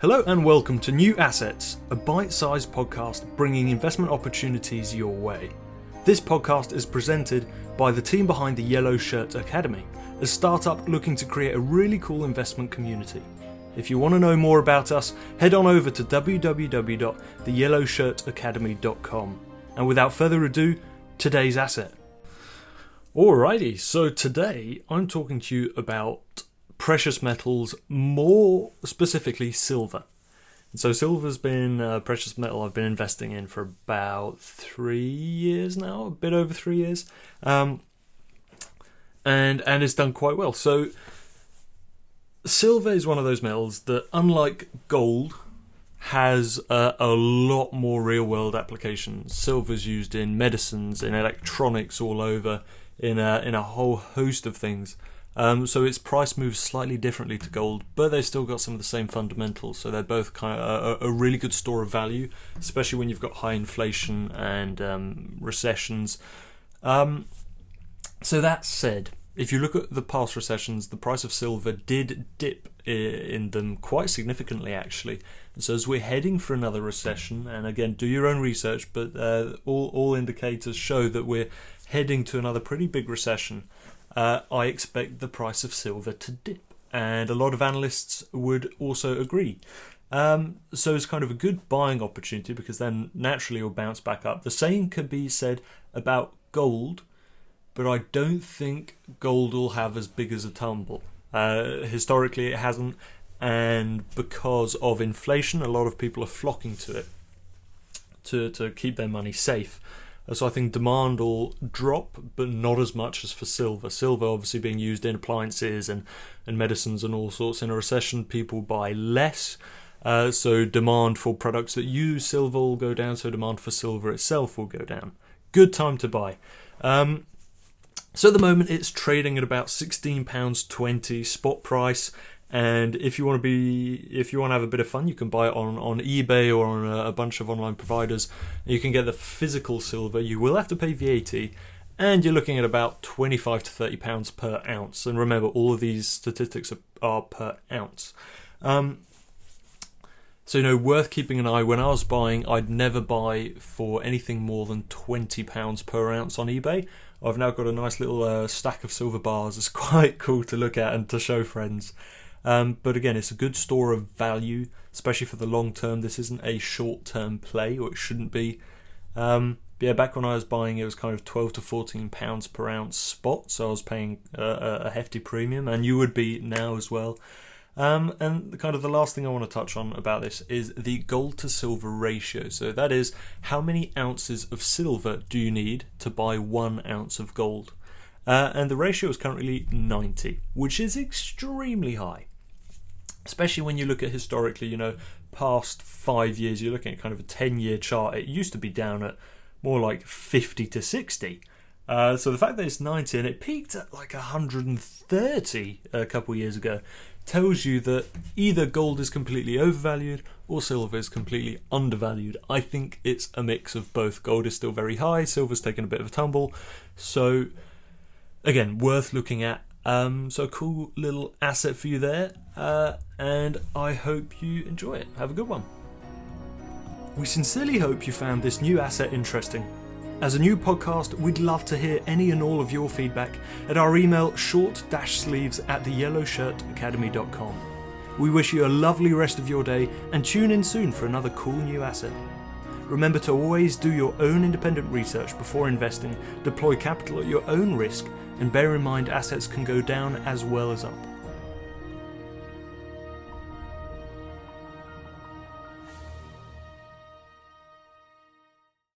Hello and welcome to New Assets, a bite sized podcast bringing investment opportunities your way. This podcast is presented by the team behind the Yellow Shirt Academy, a startup looking to create a really cool investment community. If you want to know more about us, head on over to www.theyellowshirtacademy.com. And without further ado, today's asset. Alrighty, so today I'm talking to you about precious metals, more specifically silver. And so silver's been a precious metal I've been investing in for about three years now, a bit over three years, um, and and it's done quite well. So silver is one of those metals that, unlike gold, has a, a lot more real world applications. Silver's used in medicines, in electronics, all over, in a in a whole host of things. Um, so its price moves slightly differently to gold, but they've still got some of the same fundamentals. So they're both kind of a, a really good store of value, especially when you've got high inflation and um, recessions. Um, so that said, if you look at the past recessions, the price of silver did dip in them quite significantly, actually. So as we're heading for another recession, and again, do your own research, but uh, all all indicators show that we're heading to another pretty big recession uh, I expect the price of silver to dip. And a lot of analysts would also agree. Um, so it's kind of a good buying opportunity because then naturally it'll bounce back up. The same can be said about gold, but I don't think gold will have as big as a tumble. Uh, historically, it hasn't, and because of inflation, a lot of people are flocking to it to to keep their money safe. So I think demand will drop, but not as much as for silver. Silver obviously being used in appliances and, and medicines and all sorts. In a recession, people buy less. Uh, so demand for products that use silver will go down. So demand for silver itself will go down. Good time to buy. Um, so at the moment, it's trading at about sixteen pounds twenty spot price, and if you want to be, if you want to have a bit of fun, you can buy it on, on eBay or on a, a bunch of online providers. You can get the physical silver. You will have to pay VAT, and you're looking at about 25 to 30 pounds per ounce. And remember, all of these statistics are, are per ounce. Um, so you know, worth keeping an eye. When I was buying, I'd never buy for anything more than 20 pounds per ounce on eBay. I've now got a nice little uh, stack of silver bars. It's quite cool to look at and to show friends. Um, but again, it's a good store of value, especially for the long term. This isn't a short term play, or it shouldn't be. Um, yeah, back when I was buying, it was kind of twelve to fourteen pounds per ounce spot, so I was paying a, hefty premium, and you would be now as well. Um, and kind of the last thing I want to touch on about this is the gold to silver ratio. So that is how many ounces of silver do you need to buy one ounce of gold? Uh, and the ratio is currently 90, which is extremely high. Especially when you look at historically, you know, past five years, you're looking at kind of a 10 year chart. It used to be down at more like 50 to 60. Uh, so the fact that it's 90 and it peaked at like 130 a couple years ago tells you that either gold is completely overvalued or silver is completely undervalued. I think it's a mix of both. Gold is still very high, silver's taken a bit of a tumble. So again, worth looking at. Um, so, cool little asset for you there, uh, and I hope you enjoy it. Have a good one. We sincerely hope you found this new asset interesting. As a new podcast, we'd love to hear any and all of your feedback at our email short sleeves at theyellowshirtacademy.com. We wish you a lovely rest of your day and tune in soon for another cool new asset. Remember to always do your own independent research before investing, deploy capital at your own risk, and bear in mind assets can go down as well as up.